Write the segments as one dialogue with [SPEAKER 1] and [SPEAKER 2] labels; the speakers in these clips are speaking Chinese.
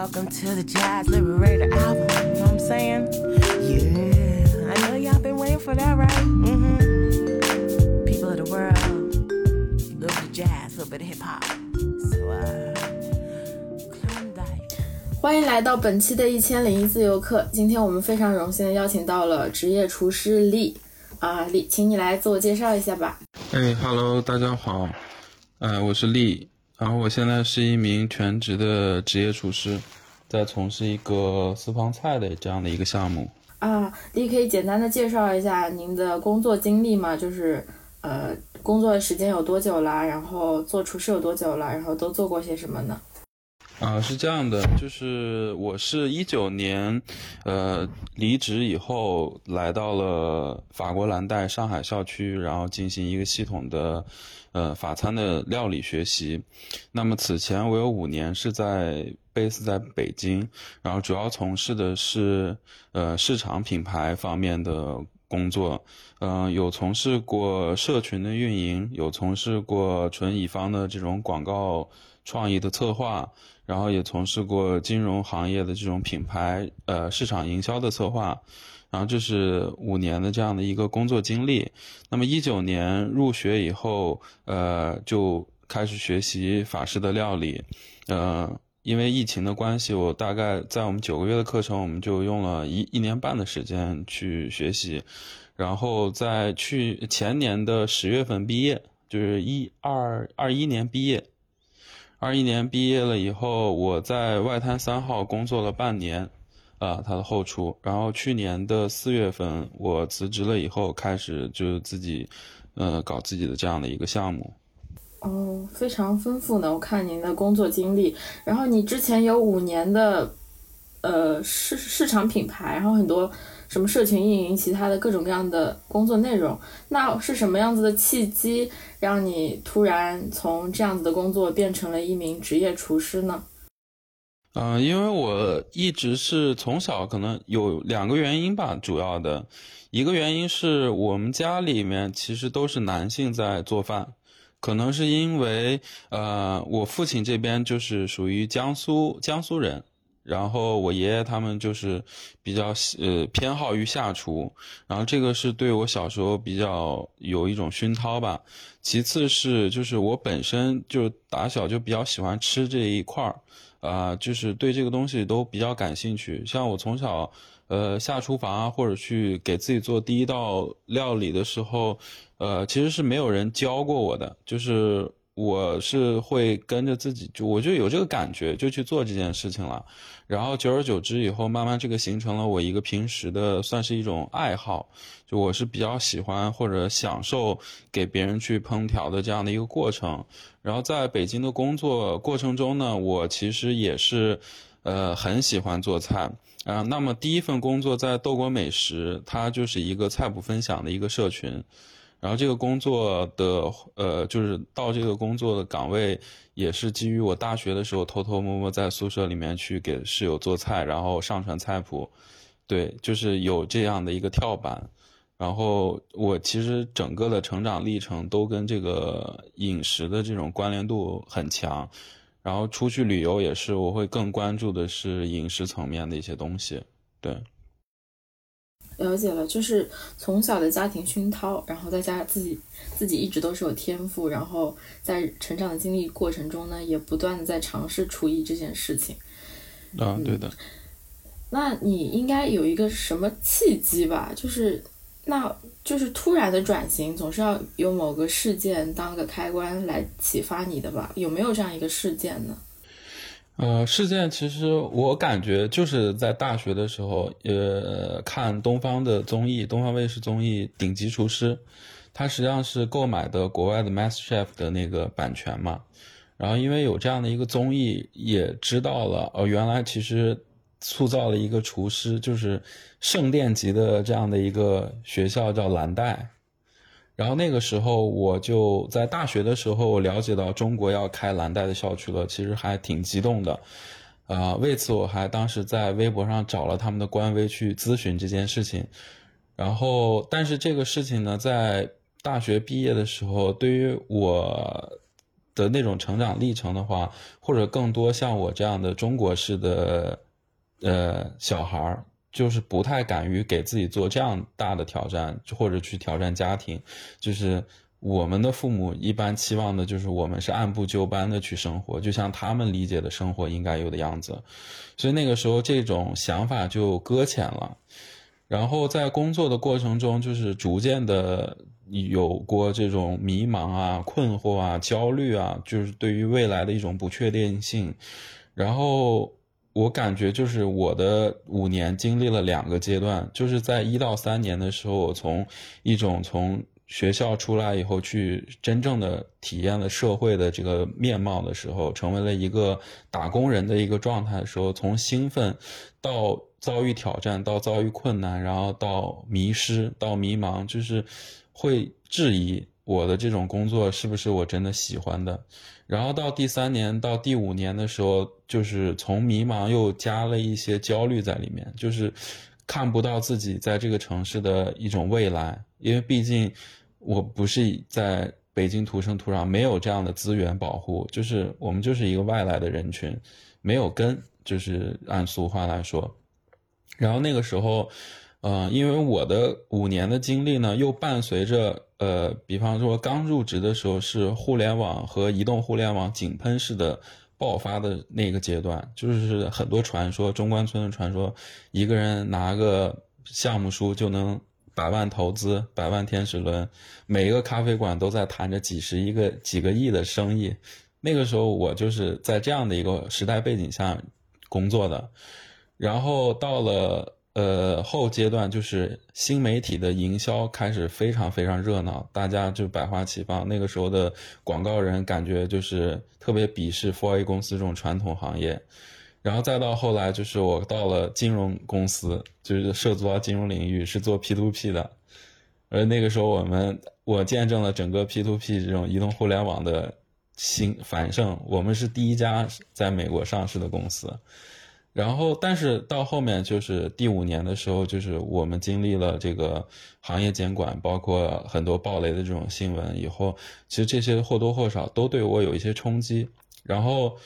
[SPEAKER 1] Welcome to the Jazz Liberator album. You know what I'm saying? Yeah, I know y'all been waiting for that, right? Mm-hmm. People of the world, a little bit of jazz, a little bit of hip hop. So, uh, Klondike.
[SPEAKER 2] 欢迎来到本期的一千零一自由课。今天我们非常荣幸的邀请到了职业厨师李啊，李，请你来自我介绍一下吧。
[SPEAKER 3] 哎哈喽，大家好，呃，我是丽，然后我现在是一名全职的职业厨师，在从事一个私房菜的这样的一个项目。
[SPEAKER 2] 啊，你可以简单的介绍一下您的工作经历吗？就是呃，工作的时间有多久啦？然后做厨师有多久了？然后都做过些什么呢？
[SPEAKER 3] 啊，是这样的，就是我是一九年，呃，离职以后来到了法国蓝带上海校区，然后进行一个系统的，呃，法餐的料理学习。那么此前我有五年是在 base 在北京，然后主要从事的是呃市场品牌方面的工作，嗯、有从事过社群的运营，有从事过纯乙方的这种广告创意的策划。然后也从事过金融行业的这种品牌呃市场营销的策划，然后这是五年的这样的一个工作经历。那么一九年入学以后，呃就开始学习法式的料理，呃。因为疫情的关系，我大概在我们九个月的课程，我们就用了一一年半的时间去学习，然后在去前年的十月份毕业，就是一二二一年毕业，二一年毕业了以后，我在外滩三号工作了半年，啊，他的后厨。然后去年的四月份，我辞职了以后，开始就自己，呃，搞自己的这样的一个项目。
[SPEAKER 2] 哦，非常丰富呢。我看您的工作经历，然后你之前有五年的呃市市场品牌，然后很多什么社群运营，其他的各种各样的工作内容。那是什么样子的契机，让你突然从这样子的工作变成了一名职业厨师呢？
[SPEAKER 3] 嗯、因为我一直是从小可能有两个原因吧，主要的一个原因是我们家里面其实都是男性在做饭，可能是因为呃我父亲这边就是属于江苏江苏人，然后我爷爷他们就是比较呃偏好于下厨，然后这个是对我小时候比较有一种熏陶吧。其次是就是我本身就打小就比较喜欢吃这一块儿。啊、就是对这个东西都比较感兴趣。像我从小，呃，下厨房啊，或者去给自己做第一道料理的时候，呃，其实是没有人教过我的，就是我是会跟着自己，就我就有这个感觉，就去做这件事情了。然后久而久之以后，慢慢这个形成了我一个平时的，算是一种爱好。就我是比较喜欢或者享受给别人去烹调的这样的一个过程。然后在北京的工作过程中呢，我其实也是，呃，很喜欢做菜啊、那么第一份工作在豆果美食，它就是一个菜谱分享的一个社群。然后这个工作的呃，就是到这个工作的岗位，也是基于我大学的时候偷偷摸摸在宿舍里面去给室友做菜，然后上传菜谱，对，就是有这样的一个跳板。然后我其实整个的成长历程都跟这个饮食的这种关联度很强，然后出去旅游也是，我会更关注的是饮食层面的一些东西。对，
[SPEAKER 2] 了解了，就是从小的家庭熏陶，然后再加自己自己一直都是有天赋，然后在成长的经历过程中呢，也不断的在尝试厨艺这件事情。
[SPEAKER 3] 啊，对的。
[SPEAKER 2] 那你应该有一个什么契机吧？就是，那就是突然的转型，总是要有某个事件当个开关来启发你的吧？有没有这样一个事件呢？
[SPEAKER 3] 呃，事件其实我感觉就是在大学的时候，呃，看东方的综艺，东方卫视综艺《顶级厨师》，它实际上是购买的国外的 MasterChef 的那个版权嘛。然后因为有这样的一个综艺，也知道了哦，原来其实塑造了一个厨师，就是圣殿级的这样的一个学校叫蓝带。然后那个时候我就在大学的时候，我了解到中国要开蓝带的校区了，其实还挺激动的。啊、为此我还当时在微博上找了他们的官微去咨询这件事情。然后，但是这个事情呢，在大学毕业的时候，对于我的那种成长历程的话，或者更多像我这样的中国式的呃小孩儿，就是不太敢于给自己做这样大的挑战，或者去挑战家庭。就是我们的父母一般期望的就是我们是按部就班的去生活，就像他们理解的生活应该有的样子。所以那个时候这种想法就搁浅了。然后在工作的过程中，就是逐渐的有过这种迷茫啊、困惑啊、焦虑啊，就是对于未来的一种不确定性。然后我感觉就是我的五年经历了两个阶段，就是在一到三年的时候，我从一种从学校出来以后去真正的体验了社会的这个面貌的时候，成为了一个打工人的一个状态的时候，从兴奋到。遭遇挑战到遭遇困难，然后到迷失，到迷茫，就是会质疑我的这种工作是不是我真的喜欢的。然后到第三年到第五年的时候，就是从迷茫又加了一些焦虑在里面，就是看不到自己在这个城市的一种未来，因为毕竟我不是在北京土生土长，没有这样的资源保护，就是我们就是一个外来的人群，没有根，就是按俗话来说。然后那个时候，呃，因为我的五年的经历呢，又伴随着呃，比方说刚入职的时候是互联网和移动互联网井喷式的爆发的那个阶段，就是很多传说，中关村的传说，一个人拿个项目书就能百万投资、百万天使轮，每一个咖啡馆都在谈着几十一个、几个亿的生意。那个时候我就是在这样的一个时代背景下工作的。然后到了呃后阶段，就是新媒体的营销开始非常非常热闹，大家就百花齐放。那个时候的广告人感觉就是特别鄙视 Four A 公司这种传统行业。然后再到后来，就是我到了金融公司，就是涉足到金融领域，是做 P to P 的。而那个时候，我们我见证了整个 P to P 这种移动互联网的兴繁盛。我们是第一家在美国上市的公司。然后，但是到后面就是第五年的时候，就是我们经历了这个行业监管，包括很多暴雷的这种新闻以后，其实这些或多或少都对我有一些冲击。然后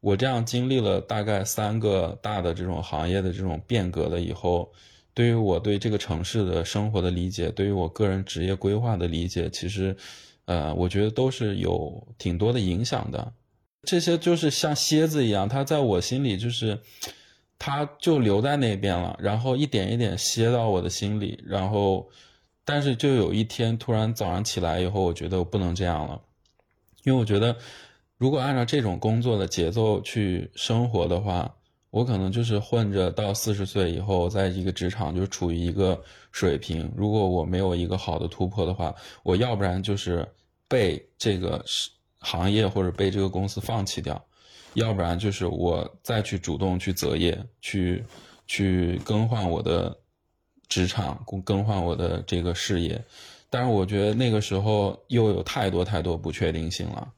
[SPEAKER 3] 我这样经历了大概三个大的这种行业的这种变革了以后，对于我对这个城市的生活的理解，对于我个人职业规划的理解，其实，呃，我觉得都是有挺多的影响的。这些就是像蝎子一样，它在我心里就是，它就留在那边了，然后一点一点歇到我的心里，然后，但是就有一天突然早上起来以后，我觉得我不能这样了，因为我觉得如果按照这种工作的节奏去生活的话，我可能就是混着到四十岁以后，在一个职场就处于一个水平。如果我没有一个好的突破的话，我要不然就是被这个是。行业或者被这个公司放弃掉，要不然就是我再去主动去择业，去去更换我的职场，更更换我的这个事业。但是我觉得那个时候又有太多太多不确定性了，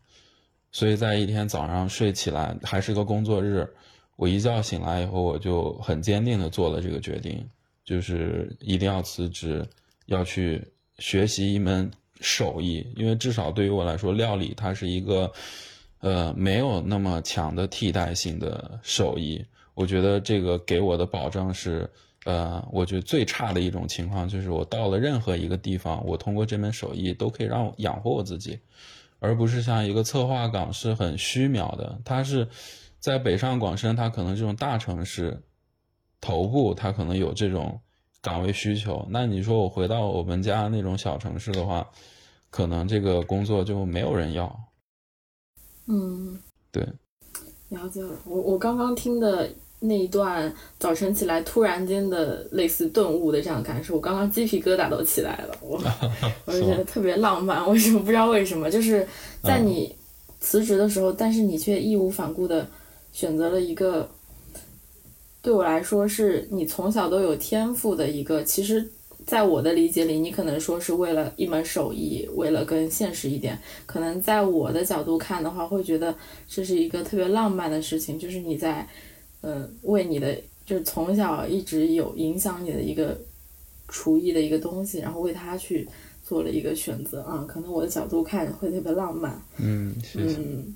[SPEAKER 3] 所以在一天早上睡起来还是个工作日，我一觉醒来以后，我就很坚定的做了这个决定，就是一定要辞职，要去学习一门。手艺，因为至少对于我来说，料理它是一个，呃，没有那么强的替代性的手艺。我觉得这个给我的保证是，呃，我觉得最差的一种情况就是我到了任何一个地方，我通过这门手艺都可以让我养活我自己，而不是像一个策划岗是很虚渺的。它是在北上广深，它可能这种大城市头部，它可能有这种。岗位需求，那你说我回到我们家那种小城市的话，可能这个工作就没有人要。
[SPEAKER 2] 嗯，
[SPEAKER 3] 对，
[SPEAKER 2] 了解了。我我刚刚听的那一段，早晨起来突然间的类似顿悟的这样感受，我刚刚鸡皮疙瘩都起来了。我 我就觉得特别浪漫，为什么不知道为什么？就是在你辞职的时候，但是你却义无反顾的选择了一个。对我来说，是你从小都有天赋的一个。其实，在我的理解里，你可能说是为了一门手艺，为了更现实一点。可能在我的角度看的话，会觉得这是一个特别浪漫的事情，就是你在，呃，为你的就是从小一直有影响你的一个厨艺的一个东西，然后为它去做了一个选择啊。可能我的角度看会特别浪漫。
[SPEAKER 3] 嗯，谢谢。
[SPEAKER 2] 嗯，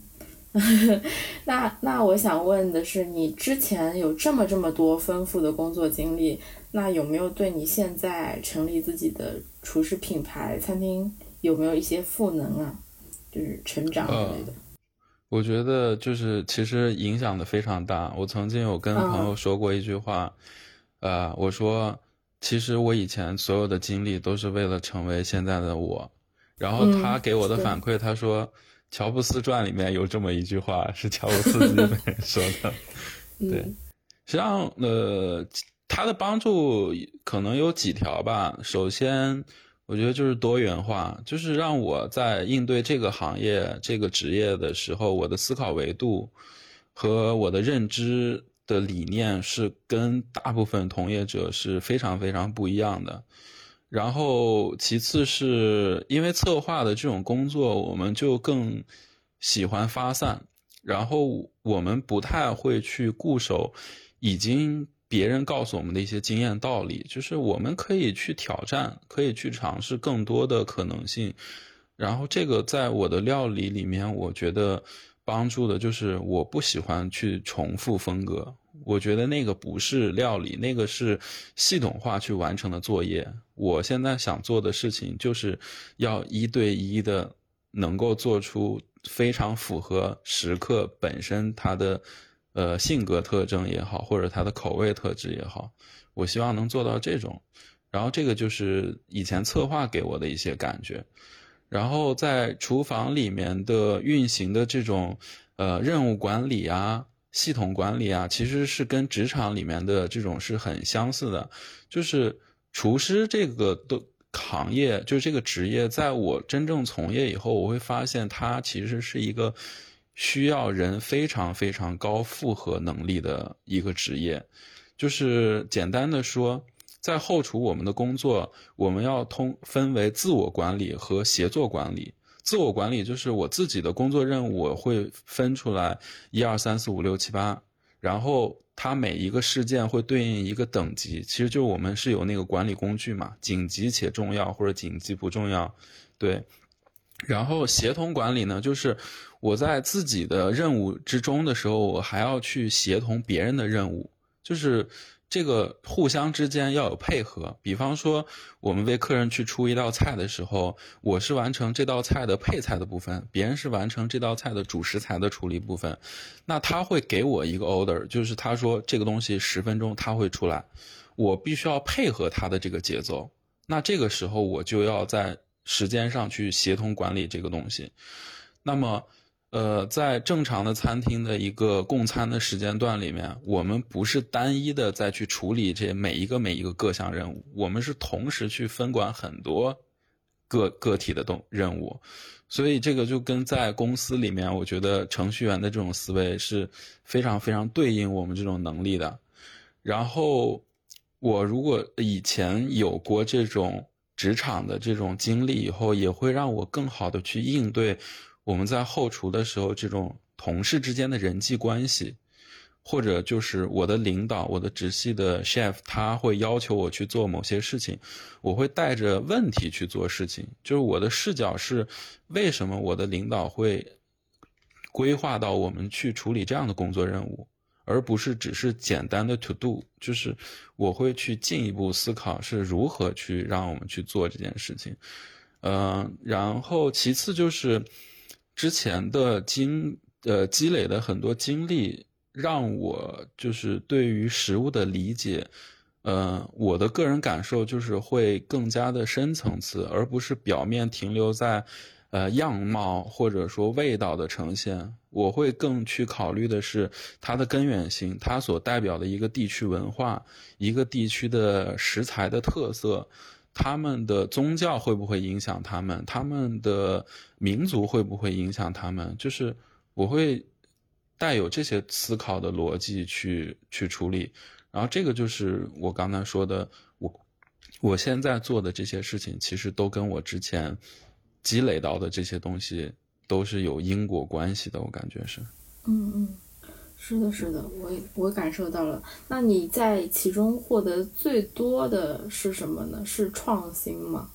[SPEAKER 2] 那那我想问的是，你之前有这么这么多丰富的工作经历，那有没有对你现在成立自己的厨师品牌餐厅有没有一些赋能啊？就是成长之类的。
[SPEAKER 3] 我觉得就是其实影响的非常大。我曾经有跟朋友说过一句话，呃，我说其实我以前所有的经历都是为了成为现在的我。然后他给我的反馈，他说。《乔布斯传》里面有这么一句话，是乔布斯自己本人说的。对，实际上，呃，他的帮助可能有几条吧。首先，我觉得就是多元化，就是让我在应对这个行业、这个职业的时候，我的思考维度和我的认知的理念是跟大部分同业者是非常非常不一样的。然后，其次是因为策划的这种工作，我们就更喜欢发散，然后我们不太会去固守已经别人告诉我们的一些经验道理，就是我们可以去挑战，可以去尝试更多的可能性。然后，这个在我的料理里面，我觉得帮助的就是我不喜欢去重复风格。我觉得那个不是料理，那个是系统化去完成的作业。我现在想做的事情，就是要一对一的能够做出非常符合食客本身他的呃性格特征也好，或者他的口味特质也好，我希望能做到这种。然后这个就是以前策划给我的一些感觉。然后在厨房里面的运行的这种呃任务管理啊。系统管理啊，其实是跟职场里面的这种是很相似的，就是厨师这个的行业，就是这个职业，在我真正从业以后，我会发现它其实是一个需要人非常非常高负荷能力的一个职业。就是简单的说，在后厨我们的工作，我们要通分为自我管理和协作管理。自我管理就是我自己的工作任务，我会分出来一二三四五六七八，然后它每一个事件会对应一个等级，其实就我们是有那个管理工具嘛，紧急且重要或者紧急不重要，对。然后协同管理呢，就是我在自己的任务之中的时候，我还要去协同别人的任务，就是。这个互相之间要有配合，比方说我们为客人去出一道菜的时候，我是完成这道菜的配菜的部分，别人是完成这道菜的主食材的处理部分。那他会给我一个 order，就是他说这个东西十分钟他会出来，我必须要配合他的这个节奏。那这个时候我就要在时间上去协同管理这个东西。那么。呃，在正常的餐厅的一个供餐的时间段里面，我们不是单一的再去处理这每一个每一个各项任务，我们是同时去分管很多个个体的动任务，所以这个就跟在公司里面，我觉得程序员的这种思维是非常非常对应我们这种能力的。然后，我如果以前有过这种职场的这种经历，以后也会让我更好的去应对。我们在后厨的时候，这种同事之间的人际关系，或者就是我的领导，我的直系的 chef，他会要求我去做某些事情，我会带着问题去做事情。就是我的视角是，为什么我的领导会规划到我们去处理这样的工作任务，而不是只是简单的 to do？就是我会去进一步思考是如何去让我们去做这件事情。嗯，然后其次就是。之前的经呃积累的很多经历，让我就是对于食物的理解，呃，我的个人感受就是会更加的深层次，而不是表面停留在，呃样貌或者说味道的呈现。我会更去考虑的是它的根源性，它所代表的一个地区文化，一个地区的食材的特色。他们的宗教会不会影响他们？他们的民族会不会影响他们？就是我会带有这些思考的逻辑去去处理，然后这个就是我刚才说的，我我现在做的这些事情，其实都跟我之前积累到的这些东西都是有因果关系的，我感觉是。
[SPEAKER 2] 嗯嗯。是的，是的，我我感受到了。那你在其中获得最多的是什么呢？是创新吗？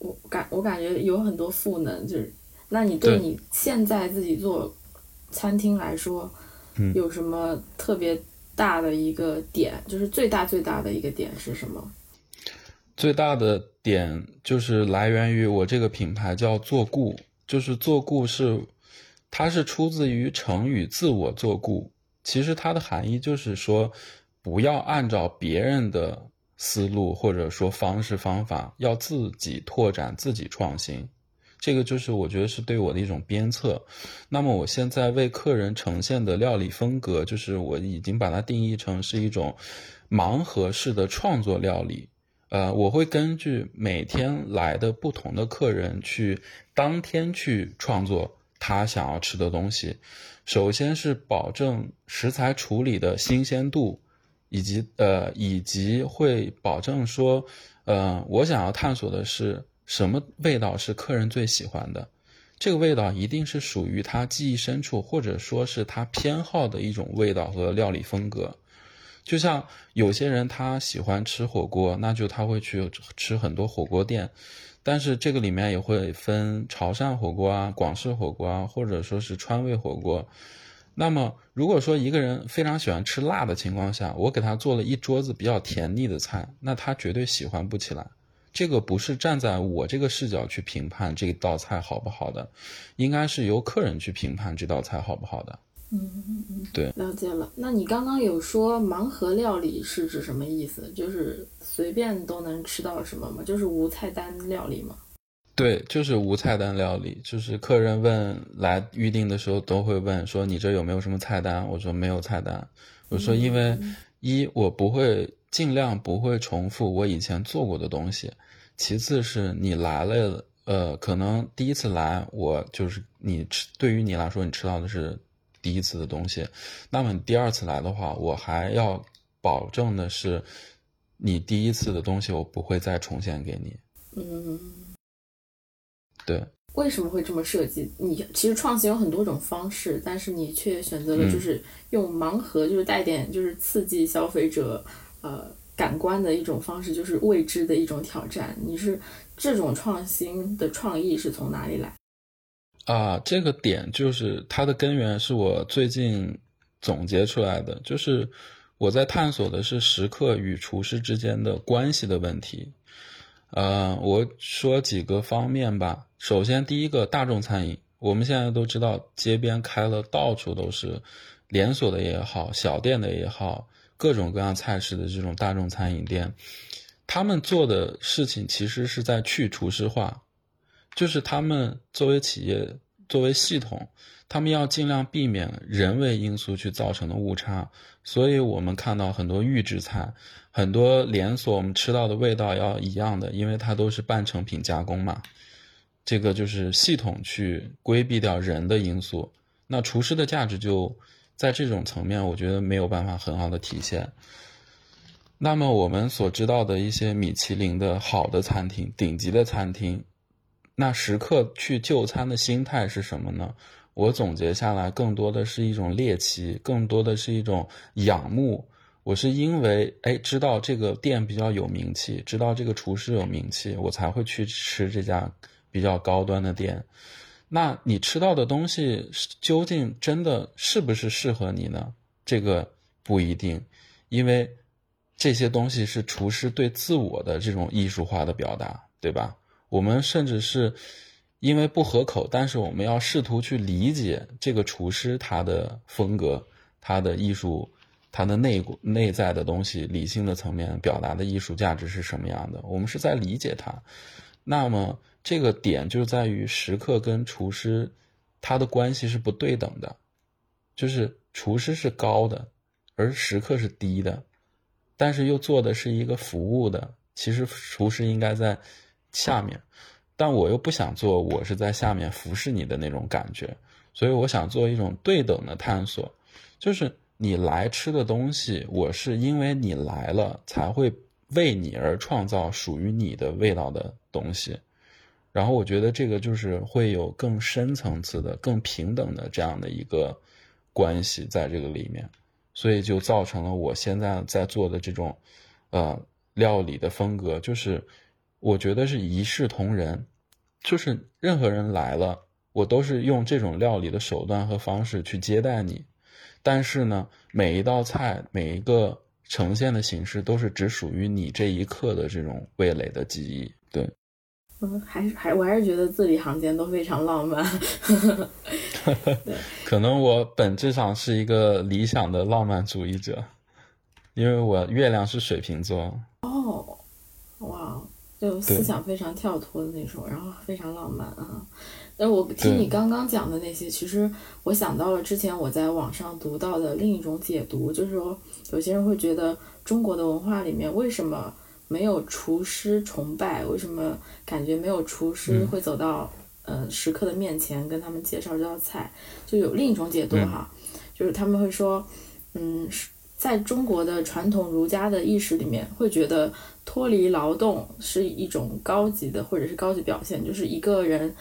[SPEAKER 2] 我感我感觉有很多赋能，就是那你对
[SPEAKER 3] 对
[SPEAKER 2] 你现在自己做餐厅来说，
[SPEAKER 3] 嗯
[SPEAKER 2] 有什么特别大的一个点？就是最大最大的一个点是什么？
[SPEAKER 3] 最大的点就是来源于我这个品牌叫做故，就是做故是，它是出自于成语“自我做故”，其实它的含义就是说，不要按照别人的思路或者说方式方法，要自己拓展、自己创新。这个就是我觉得是对我的一种鞭策。那么我现在为客人呈现的料理风格，就是我已经把它定义成是一种盲盒式的创作料理。呃，我会根据每天来的不同的客人去当天去创作他想要吃的东西。首先是保证食材处理的新鲜度，以及呃，以及会保证说，呃，我想要探索的是什么味道是客人最喜欢的。这个味道一定是属于他记忆深处，或者说是他偏好的一种味道和料理风格。就像有些人他喜欢吃火锅，那就他会去吃很多火锅店，但是这个里面也会分潮汕火锅啊、广式火锅啊，或者说是川味火锅。那么如果说一个人非常喜欢吃辣的情况下，我给他做了一桌子比较甜腻的菜，那他绝对喜欢不起来。这个不是站在我这个视角去评判这道菜好不好的，应该是由客人去评判这道菜好不好的。
[SPEAKER 2] 了解了。那你刚刚有说盲盒料理是指什么意思？就是随便都能吃到什么吗？就是无菜单料理吗？
[SPEAKER 3] 对，就是无菜单料理，就是客人问来预定的时候都会问说你这有没有什么菜单？我说没有菜单，我说因为一我不会尽量不会重复我以前做过的东西，其次是你来了，呃，可能第一次来我就是你吃，对于你来说你吃到的是第一次的东西，那么你第二次来的话，我还要保证的是你第一次的东西我不会再重现给你，
[SPEAKER 2] 嗯，
[SPEAKER 3] 对。
[SPEAKER 2] 为什么会这么设计？你其实创新有很多种方式，但是你却选择了就是用盲盒，就是带点就是刺激消费者呃感官的一种方式，就是未知的一种挑战。你是这种创新的创意是从哪里来？
[SPEAKER 3] 啊，这个点就是它的根源是我最近总结出来的，就是我在探索的是食客与厨师之间的关系的问题。呃，我说几个方面吧。首先，第一个大众餐饮，我们现在都知道，街边开了到处都是连锁的也好，小店的也好，各种各样菜式的这种大众餐饮店，他们做的事情其实是在去厨师化。就是他们作为企业、作为系统，他们要尽量避免人为因素去造成的误差。所以我们看到很多预制菜，很多连锁我们吃到的味道要一样的，因为它都是半成品加工嘛。这个就是系统去规避掉人的因素。那厨师的价值就在这种层面，我觉得没有办法很好的体现。那么我们所知道的一些米其林的好的餐厅、顶级的餐厅。那食客去就餐的心态是什么呢？我总结下来，更多的是一种猎奇，更多的是一种仰慕。我是因为哎知道这个店比较有名气，知道这个厨师有名气，我才会去吃这家比较高端的店。那你吃到的东西究竟真的是不是适合你呢？这个不一定，因为这些东西是厨师对自我的这种艺术化的表达，对吧？我们甚至是因为不合口，但是我们要试图去理解这个厨师他的风格、他的艺术、他的内内在的东西、理性的层面表达的艺术价值是什么样的。我们是在理解他。那么这个点就在于食客跟厨师他的关系是不对等的，就是厨师是高的，而食客是低的，但是又做的是一个服务的。其实厨师应该在。下面，但我又不想做，我是在下面服侍你的那种感觉，所以我想做一种对等的探索，就是你来吃的东西，我是因为你来了才会为你而创造属于你的味道的东西，然后我觉得这个就是会有更深层次的、更平等的这样的一个关系在这个里面，所以就造成了我现在在做的这种，呃，料理的风格就是。我觉得是一视同仁，就是任何人来了，我都是用这种料理的手段和方式去接待你。但是呢，每一道菜，每一个呈现的形式，都是只属于你这一刻的这种味蕾的记忆。对，
[SPEAKER 2] 嗯，还是还我还是觉得字里行间都非常浪漫。对，
[SPEAKER 3] 可能我本质上是一个理想的浪漫主义者，因为我月亮是水瓶座。
[SPEAKER 2] 哦，哇，就思想非常跳脱的那种，然后非常浪漫啊。但我听你刚刚讲的那些，其实我想到了之前我在网上读到的另一种解读，就是说有些人会觉得中国的文化里面为什么没有厨师崇拜？为什么感觉没有厨师会走到呃食客的面前跟他们介绍这道菜？就有另一种解读哈，就是他们会说，嗯，在中国的传统儒家的意识里面，会觉得脱离劳动是一种高级的或者是高级表现，就是一个人。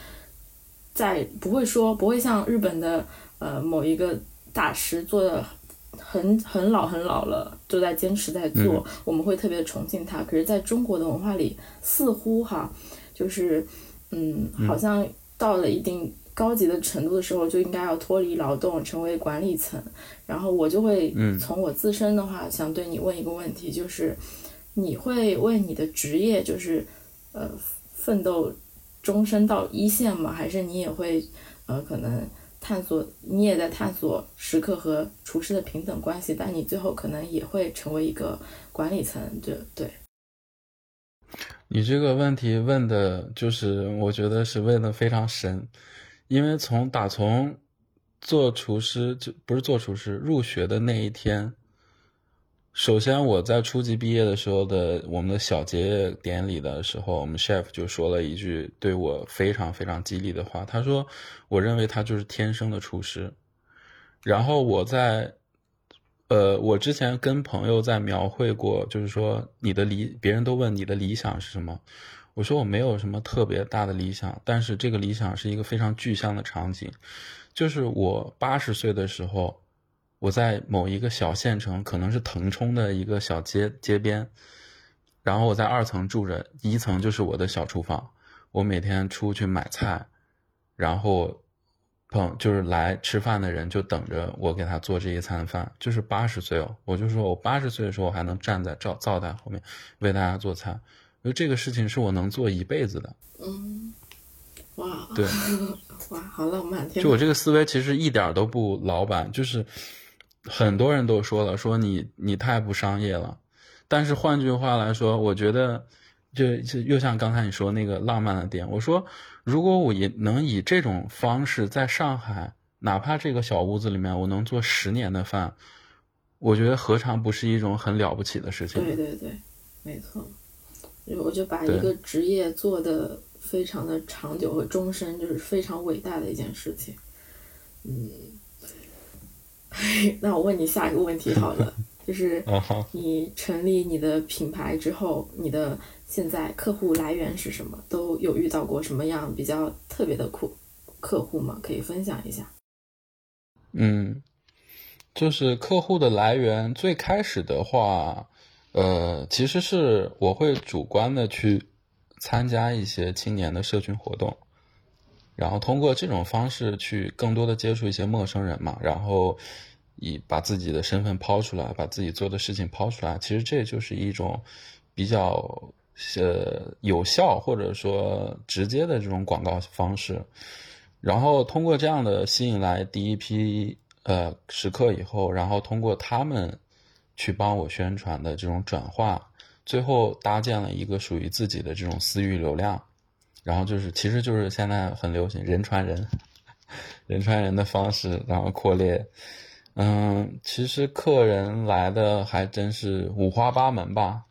[SPEAKER 2] 在不会说不会像日本的呃某一个大师做的很很老很老了，都在坚持在做，我们会特别的崇敬他。可是在中国的文化里，似乎哈，就是嗯，好像到了一定高级的程度的时候，就应该要脱离劳动，成为管理层。然后我就会从我自身的话，想对你问一个问题，就是你会为你的职业就是呃奋斗。终身到一线吗？还是你也会，呃，可能探索，你也在探索食客和厨师的平等关系，但你最后可能也会成为一个管理层，对对。
[SPEAKER 3] 你这个问题问的，就是我觉得是问的非常深，因为从打从做厨师就不是做厨师入学的那一天。首先，我在初级毕业的时候的我们的小结典礼的时候，我们 chef 就说了一句对我非常非常激励的话。他说：“我认为他就是天生的厨师。”然后我在，呃，我之前跟朋友在描绘过，就是说你的理，别人都问你的理想是什么，我说我没有什么特别大的理想，但是这个理想是一个非常具象的场景，就是我八十岁的时候。我在某一个小县城，可能是腾冲的一个小街街边，然后我在二层住着，一层就是我的小厨房。我每天出去买菜，然后朋就是来吃饭的人就等着我给他做这一餐饭。就是八十岁哦，我就说我八十岁的时候还能站在灶灶台后面为大家做菜，因为这个事情是我能做一辈子的。
[SPEAKER 2] 嗯，哇，
[SPEAKER 3] 对，
[SPEAKER 2] 哇，好浪漫！
[SPEAKER 3] 就我这个思维其实一点都不老板，就是。很多人都说了，说你你太不商业了。但是换句话来说，我觉得，就就又像刚才你说那个浪漫的点，我说，如果我也能以这种方式在上海，哪怕这个小屋子里面，我能做十年的饭，我觉得何尝不是一种很了不起的事情？
[SPEAKER 2] 对对对，没错。我就把一个职业做的非常的长久和终身，就是非常伟大的一件事情。嗯。那我问你下一个问题好了，就是你成立你的品牌之后，你的现在客户来源是什么？都有遇到过什么样比较特别的客客户吗？可以分享一下。
[SPEAKER 3] 嗯，就是客户的来源，最开始的话，呃，其实是我会主观的去参加一些青年的社群活动，然后通过这种方式去更多的接触一些陌生人嘛，然后。以把自己的身份抛出来，把自己做的事情抛出来，其实这就是一种比较呃有效或者说直接的这种广告方式。然后通过这样的吸引来第一批呃食客以后，然后通过他们去帮我宣传的这种转化，最后搭建了一个属于自己的这种私域流量。然后就是，其实就是现在很流行人传人，人传人的方式，然后扩列。嗯，其实客人来的还真是五花八门吧。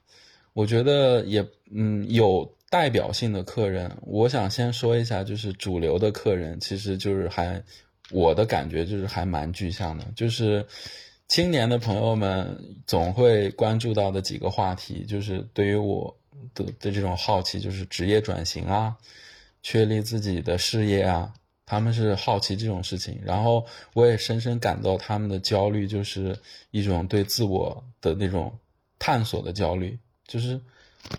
[SPEAKER 3] 我觉得也，嗯，有代表性的客人。我想先说一下，就是主流的客人，其实就是还，我的感觉就是还蛮具象的。就是青年的朋友们总会关注到的几个话题，就是对于我的的这种好奇，就是职业转型啊，确立自己的事业啊。他们是好奇这种事情，然后我也深深感到他们的焦虑，就是一种对自我的那种探索的焦虑。就是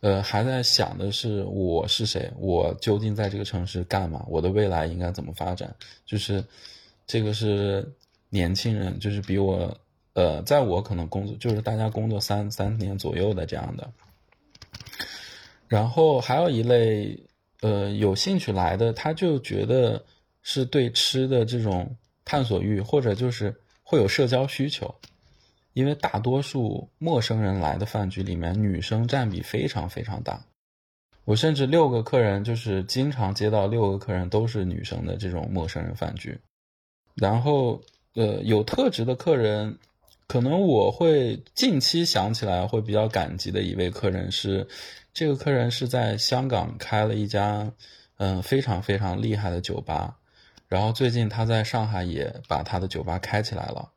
[SPEAKER 3] 呃，还在想的是我是谁，我究竟在这个城市干嘛，我的未来应该怎么发展？就是这个是年轻人，就是比我，呃，在我可能工作，就是大家工作三三年左右的这样的。然后还有一类，呃，有兴趣来的，他就觉得是对吃的这种探索欲，或者就是会有社交需求。因为大多数陌生人来的饭局里面，女生占比非常非常大。我甚至六个客人，就是经常接到六个客人都是女生的这种陌生人饭局。然后，呃，有特质的客人，可能我会近期想起来会比较感激的一位客人是，这个客人是在香港开了一家，嗯，非常非常厉害的酒吧。然后最近他在上海也把他的酒吧开起来了。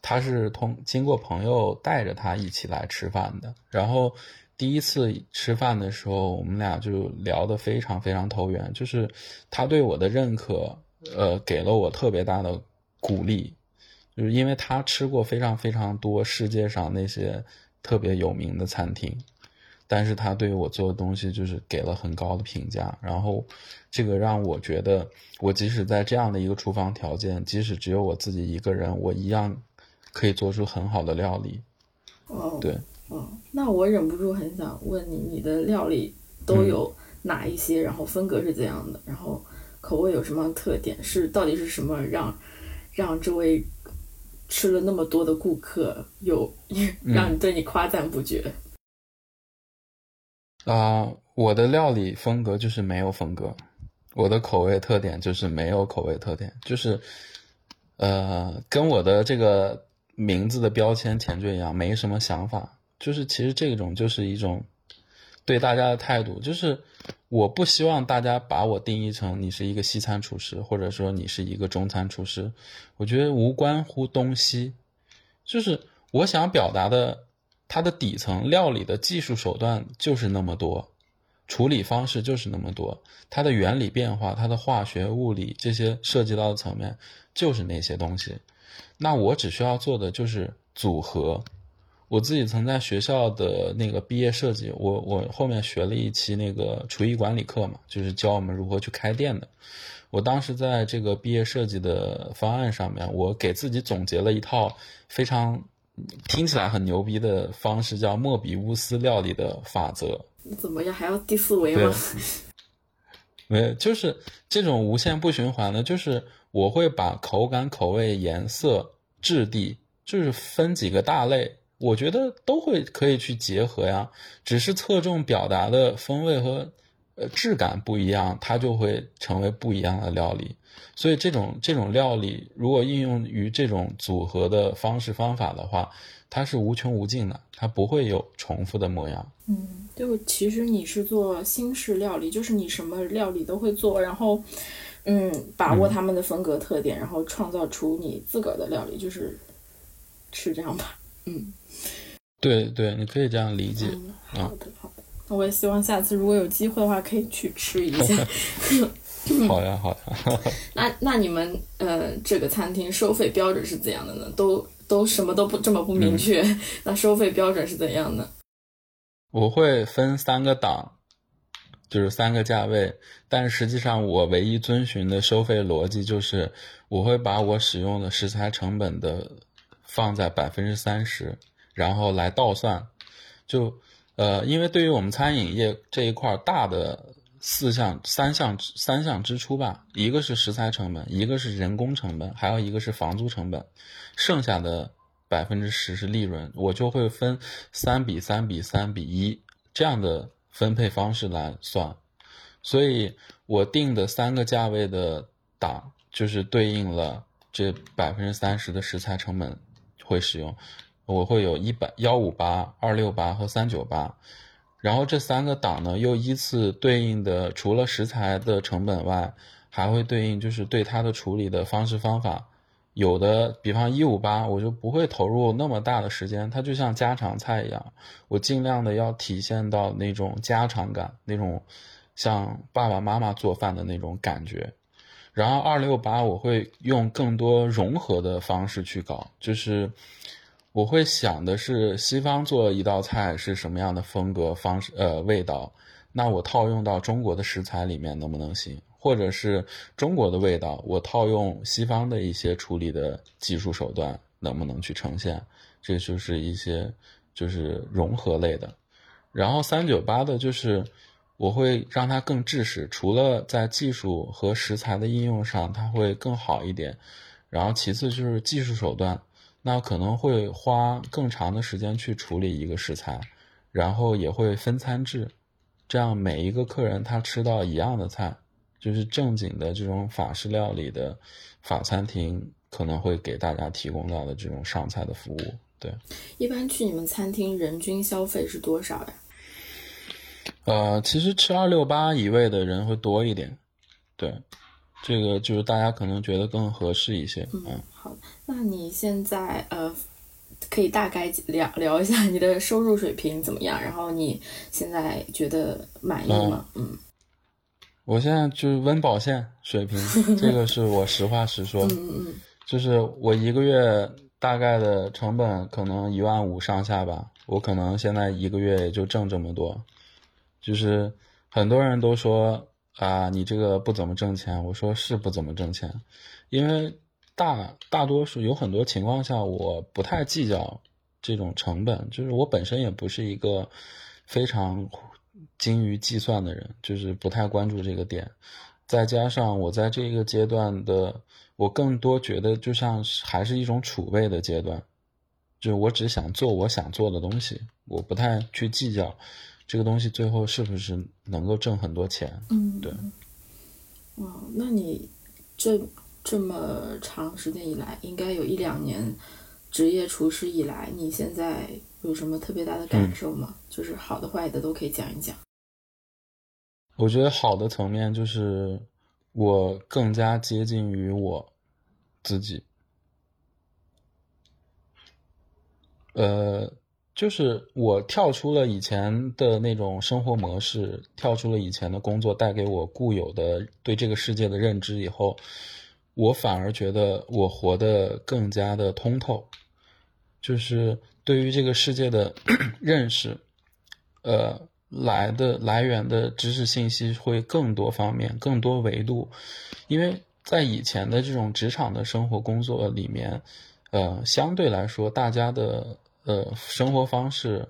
[SPEAKER 3] 他是通经过朋友带着他一起来吃饭的，然后第一次吃饭的时候，我们俩就聊得非常非常投缘，就是他对我的认可，呃，给了我特别大的鼓励，就是因为他吃过非常非常多世界上那些特别有名的餐厅，但是他对我做的东西就是给了很高的评价，然后这个让我觉得，我即使在这样的一个厨房条件，即使只有我自己一个人，我一样。可以做出很好的料理，
[SPEAKER 2] 哦，
[SPEAKER 3] 对，
[SPEAKER 2] 哦，那我忍不住很想问你，你的料理都有哪一些？然后风格是怎样的？然后口味有什么特点？是到底是什么让让这位吃了那么多的顾客有 让你对你夸赞不绝？
[SPEAKER 3] 啊，我的料理风格就是没有风格，我的口味特点就是没有口味特点，就是呃，跟我的这个。名字的标签前缀一样，没什么想法，就是其实这种就是一种对大家的态度，就是我不希望大家把我定义成你是一个西餐厨师，或者说你是一个中餐厨师，我觉得无关乎东西，就是我想表达的，它的底层料理的技术手段就是那么多，处理方式就是那么多，它的原理变化，它的化学、物理这些涉及到的层面就是那些东西。那我只需要做的就是组合。我自己曾在学校的那个毕业设计，我我后面学了一期那个厨艺管理课嘛，就是教我们如何去开店的。我当时在这个毕业设计的方案上面，我给自己总结了一套非常听起来很牛逼的方式，叫莫比乌斯料理的法则。
[SPEAKER 2] 你怎么样？还要第四维吗？
[SPEAKER 3] 没有，就是这种无限不循环的，就是。我会把口感、口味、颜色、质地，就是分几个大类，我觉得都会可以去结合呀。只是侧重表达的风味和呃质感不一样，它就会成为不一样的料理。所以这种这种料理，如果应用于这种组合的方式方法的话，它是无穷无尽的，它不会有重复的模样。
[SPEAKER 2] 嗯，就其实你是做新式料理，就是你什么料理都会做，然后。嗯，把握他们的风格特点，然后创造出你自个儿的料理，就是是这样吧？嗯，
[SPEAKER 3] 对对，你可以这样理解。
[SPEAKER 2] 好的好的，那我也希望下次如果有机会的话，可以去吃一下。
[SPEAKER 3] 好呀好呀。
[SPEAKER 2] 那那你们呃，这个餐厅收费标准是怎样的呢？都都什么都不这么不明确，那收费标准是怎样的？
[SPEAKER 3] 我会分三个档。就是三个价位，但实际上我唯一遵循的收费逻辑就是，我会把我使用的食材成本的放在百分之三十，然后来倒算。就呃，因为对于我们餐饮业这一块大的四项、三项、三项支出吧，一个是食材成本，一个是人工成本，还有一个是房租成本，剩下的百分之十是利润，我就会分三比三比三比一这样的。分配方式来算，所以我定的三个价位的档就是对应了这百分之三十的食材成本会使用，我会有一百幺五八、二六八和三九八，然后这三个档呢又依次对应的除了食材的成本外，还会对应就是对它的处理的方式方法。有的，比方一五八，我就不会投入那么大的时间，它就像家常菜一样，我尽量的要体现到那种家常感，那种像爸爸妈妈做饭的那种感觉。然后二六八，我会用更多融合的方式去搞，就是我会想的是西方做一道菜是什么样的风格方式呃味道，那我套用到中国的食材里面能不能行？或者是中国的味道，我套用西方的一些处理的技术手段，能不能去呈现？这就是一些就是融合类的。然后三九八的就是我会让它更制式，除了在技术和食材的应用上，它会更好一点。然后其次就是技术手段，那可能会花更长的时间去处理一个食材，然后也会分餐制，这样每一个客人他吃到一样的菜。就是正经的这种法式料理的法餐厅可能会给大家提供到的这种上菜的服务，对。
[SPEAKER 2] 一般去你们餐厅人均消费是多少呀？
[SPEAKER 3] 呃，其实吃二六八一位的人会多一点，对，这个就是大家可能觉得更合适一些。
[SPEAKER 2] 嗯，好，那你现在呃，可以大概聊聊一下你的收入水平怎么样？然后你现在觉得满意吗？嗯。
[SPEAKER 3] 我现在就是温饱线水平，这个是我实话实说，嗯嗯就是我一个月大概的成本可能一万五上下吧，我可能现在一个月也就挣这么多，就是很多人都说啊，你这个不怎么挣钱，我说是不怎么挣钱，因为大大多数有很多情况下我不太计较这种成本，就是我本身也不是一个非常。精于计算的人，就是不太关注这个点。再加上我在这个阶段的，我更多觉得就像还是一种储备的阶段，就是我只想做我想做的东西，我不太去计较这个东西最后是不是能够挣很多钱。
[SPEAKER 2] 嗯，
[SPEAKER 3] 对。
[SPEAKER 2] 哇，那你这这么长时间以来，应该有一两年职业厨师以来，你现在？有什么特别大的感受吗？就是好的坏的都可以讲一讲。
[SPEAKER 3] 我觉得好的层面就是我更加接近于我自己，呃，就是我跳出了以前的那种生活模式，跳出了以前的工作带给我固有的对这个世界的认知以后，我反而觉得我活得更加的通透，就是。对于这个世界的 认识，呃，来的来源的知识信息会更多方面、更多维度，因为在以前的这种职场的生活工作里面，呃，相对来说大家的呃生活方式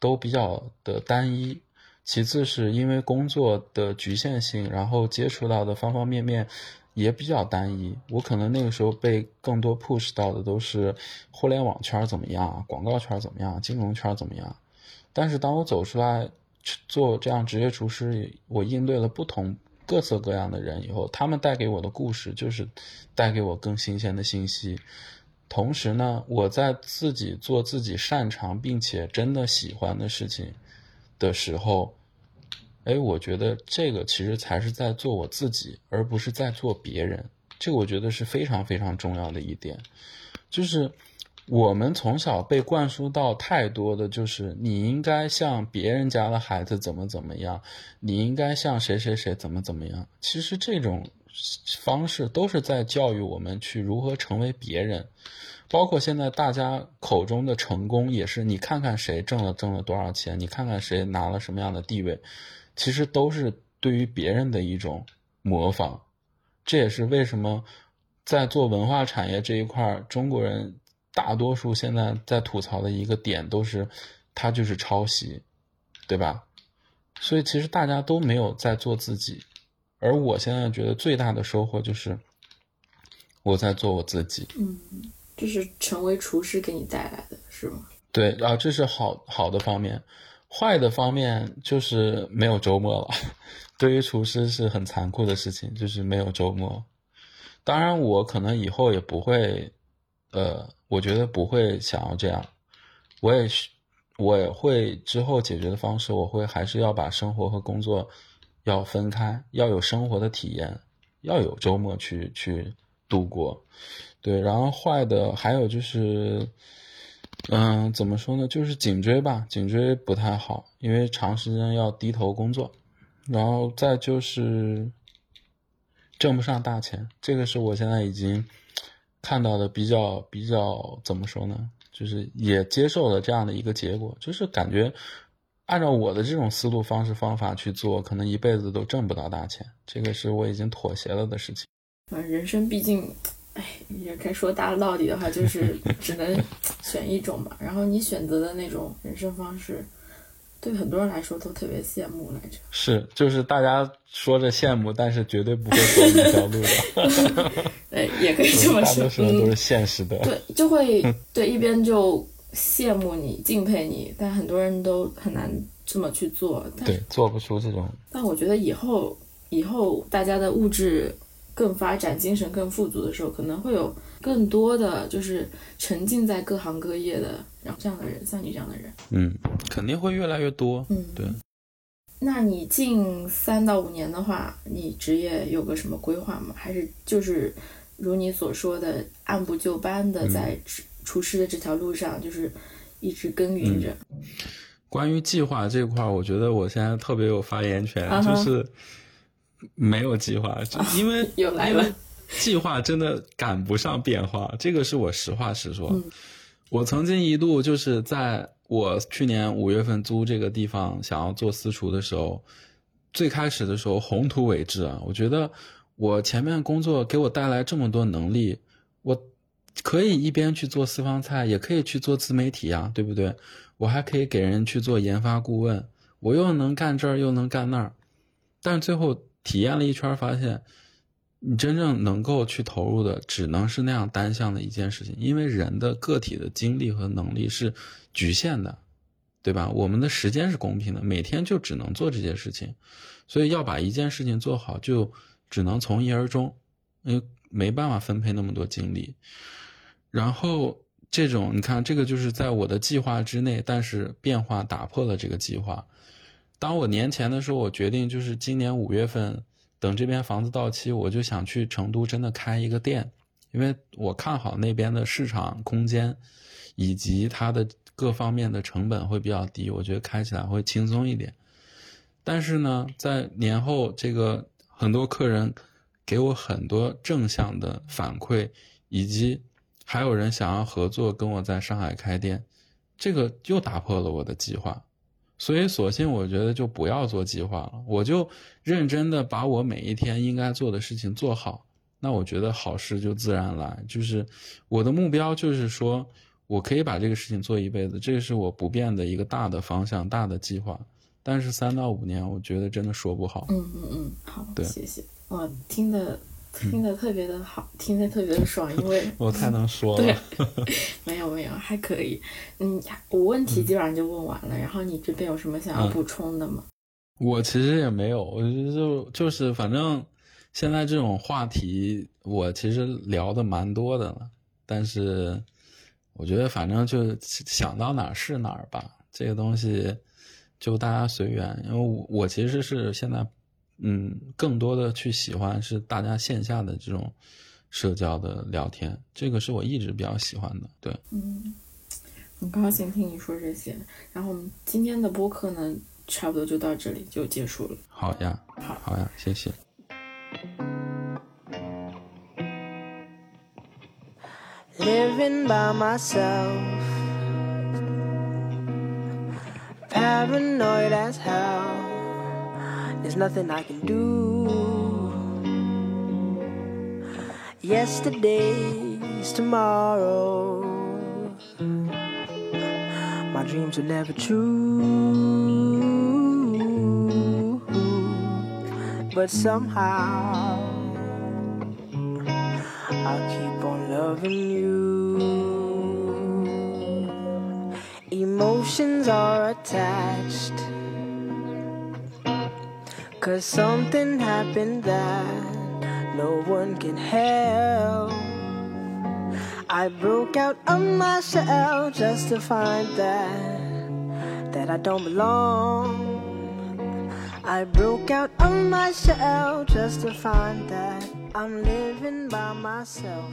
[SPEAKER 3] 都比较的单一，其次是因为工作的局限性，然后接触到的方方面面。也比较单一，我可能那个时候被更多 push 到的都是互联网圈怎么样，广告圈怎么样，金融圈怎么样。但是当我走出来做这样职业厨师，我应对了不同各色各样的人以后，他们带给我的故事就是带给我更新鲜的信息。同时呢，我在自己做自己擅长并且真的喜欢的事情的时候。哎，我觉得这个其实才是在做我自己，而不是在做别人。这个我觉得是非常非常重要的一点，就是我们从小被灌输到太多的就是你应该像别人家的孩子怎么怎么样，你应该像谁谁谁怎么怎么样。其实这种方式都是在教育我们去如何成为别人，包括现在大家口中的成功，也是你看看谁挣了挣了多少钱，你看看谁拿了什么样的地位。其实都是对于别人的一种模仿，这也是为什么在做文化产业这一块，中国人大多数现在在吐槽的一个点都是，他就是抄袭，对吧？所以其实大家都没有在做自己，而我现在觉得最大的收获就是我在做我自己。
[SPEAKER 2] 嗯，这是成为厨师给你带来的是吗？
[SPEAKER 3] 对，然后这是好好的方面。坏的方面就是没有周末了，对于厨师是很残酷的事情，就是没有周末。当然，我可能以后也不会，呃，我觉得不会想要这样。我也是，我也会之后解决的方式，我会还是要把生活和工作要分开，要有生活的体验，要有周末去去度过。对，然后坏的还有就是。嗯，怎么说呢？就是颈椎吧，颈椎不太好，因为长时间要低头工作，然后再就是挣不上大钱，这个是我现在已经看到的比较比较怎么说呢？就是也接受了这样的一个结果，就是感觉按照我的这种思路方式方法去做，可能一辈子都挣不到大钱，这个是我已经妥协了的事情。
[SPEAKER 2] 啊，人生毕竟，哎，也该说大道理的话，就是 只能选一种吧。然后你选择的那种人生方式，对很多人来说都特别羡慕来着。
[SPEAKER 3] 是，就是大家说着羡慕，但是绝对不会走那条路的。
[SPEAKER 2] 对，也可以这么说。
[SPEAKER 3] 大多数人都是现实的。
[SPEAKER 2] 对，就会对一边就羡慕你、敬佩你，但很多人都很难这么去做。
[SPEAKER 3] 对，做不出这种。
[SPEAKER 2] 但我觉得以后，以后大家的物质。更发展，精神更富足的时候，可能会有更多的就是沉浸在各行各业的，然后这样的人，像你这样的人，
[SPEAKER 3] 嗯，肯定会越来越多，
[SPEAKER 2] 嗯，
[SPEAKER 3] 对。
[SPEAKER 2] 那你近三到五年的话，你职业有个什么规划吗？还是就是如你所说的，按部就班的在厨师的这条路上，就是一直耕耘着？
[SPEAKER 3] 关于计划这块，我觉得我现在特别有发言权，就是。没有计划，因为
[SPEAKER 2] 又来了。
[SPEAKER 3] 计划真的赶不上变化，这个是我实话实说。我曾经一度就是在我去年五月份租这个地方想要做私厨的时候，最开始的时候宏图伟志啊，我觉得我前面工作给我带来这么多能力，我可以一边去做私房菜，也可以去做自媒体啊，对不对？我还可以给人去做研发顾问，我又能干这儿又能干那儿，但最后。体验了一圈，发现你真正能够去投入的，只能是那样单向的一件事情。因为人的个体的精力和能力是局限的，对吧？我们的时间是公平的，每天就只能做这些事情，所以要把一件事情做好，就只能从一而终，因为没办法分配那么多精力。然后这种，你看，这个就是在我的计划之内，但是变化打破了这个计划。当我年前的时候，我决定就是今年五月份，等这边房子到期，我就想去成都真的开一个店，因为我看好那边的市场空间，以及它的各方面的成本会比较低，我觉得开起来会轻松一点。但是呢，在年后这个很多客人给我很多正向的反馈，以及还有人想要合作跟我在上海开店，这个又打破了我的计划。所以，索性我觉得就不要做计划了，我就认真的把我每一天应该做的事情做好。那我觉得好事就自然来。就是我的目标就是说，我可以把这个事情做一辈子，这个是我不变的一个大的方向、大的计划。但是三到五年，我觉得真的说不好。
[SPEAKER 2] 嗯嗯嗯，好，对谢谢。我，听的。听得特别的好，听得特别的爽，因为
[SPEAKER 3] 我太能说了。
[SPEAKER 2] 对，没有没有，还可以。嗯，我问题基本上就问完了，然后你这边有什么想要补充的吗？
[SPEAKER 3] 我其实也没有，我就就是反正现在这种话题，我其实聊的蛮多的了。但是我觉得反正就想到哪儿是哪儿吧，这个东西就大家随缘。因为我我其实是现在。嗯，更多的去喜欢是大家线下的这种社交的聊天，这个是我一直比较喜欢的。对，
[SPEAKER 2] 嗯，很高兴听你说这些。然后我们今天的播客呢，差不多就到这里就结束了。
[SPEAKER 3] 好呀，
[SPEAKER 2] 好，
[SPEAKER 3] 好呀，谢谢。Living by myself, paranoid as hell. There's nothing I can do. Yesterday's tomorrow. My dreams are never true. But somehow I'll keep on loving you. Emotions are attached Cause something happened that no one can help. I broke out of my shell just to find that that I don't belong. I broke out of my shell just to find that I'm living by myself.